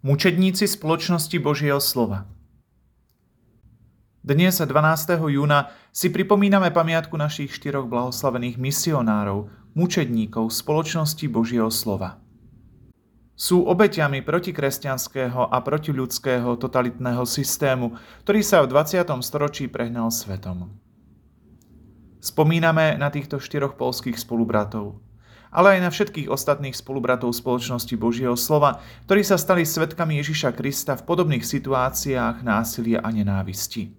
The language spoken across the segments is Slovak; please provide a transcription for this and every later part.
Mučedníci spoločnosti Božieho slova Dnes 12. júna si pripomíname pamiatku našich štyroch blahoslavených misionárov, mučedníkov spoločnosti Božieho slova. Sú obeťami protikresťanského a protiľudského totalitného systému, ktorý sa v 20. storočí prehnal svetom. Spomíname na týchto štyroch polských spolubratov – ale aj na všetkých ostatných spolubratov spoločnosti Božieho slova, ktorí sa stali svetkami Ježiša Krista v podobných situáciách násilia a nenávisti.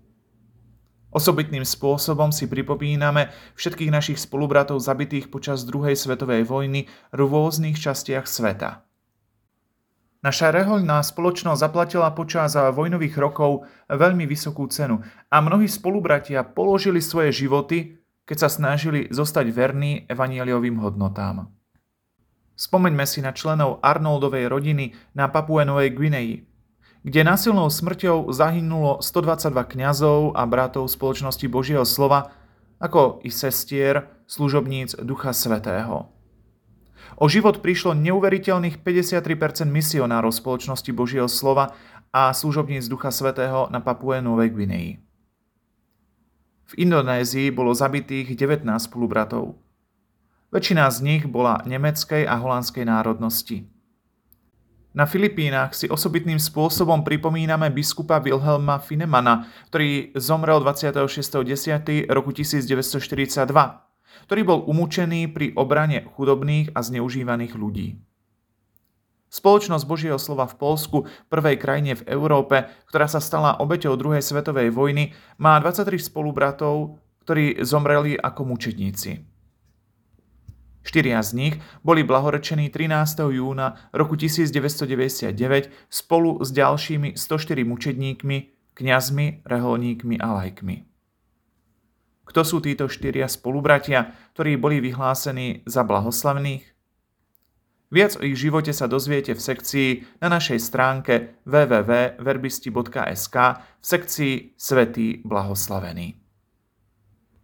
Osobitným spôsobom si pripomíname všetkých našich spolubratov zabitých počas druhej svetovej vojny v rôznych častiach sveta. Naša rehoľná spoločnosť zaplatila počas vojnových rokov veľmi vysokú cenu a mnohí spolubratia položili svoje životy keď sa snažili zostať verní evanieliovým hodnotám. Spomeňme si na členov Arnoldovej rodiny na Papue Novej Guineji, kde násilnou smrťou zahynulo 122 kňazov a bratov spoločnosti Božieho slova, ako i sestier, služobníc Ducha Svetého. O život prišlo neuveriteľných 53% misionárov spoločnosti Božieho slova a služobníc Ducha Svetého na Papue Novej Guineji. V Indonézii bolo zabitých 19 spolubratov. Väčšina z nich bola nemeckej a holandskej národnosti. Na Filipínach si osobitným spôsobom pripomíname biskupa Wilhelma Finemana, ktorý zomrel 26.10. roku 1942, ktorý bol umúčený pri obrane chudobných a zneužívaných ľudí. Spoločnosť Božieho slova v Polsku, prvej krajine v Európe, ktorá sa stala obeťou druhej svetovej vojny, má 23 spolubratov, ktorí zomreli ako mučedníci. Štyria z nich boli blahorečení 13. júna roku 1999 spolu s ďalšími 104 mučedníkmi, kňazmi, reholníkmi a lajkmi. Kto sú títo štyria spolubratia, ktorí boli vyhlásení za blahoslavných? Viac o ich živote sa dozviete v sekcii na našej stránke www.verbisti.sk v sekcii Svetý blahoslavený.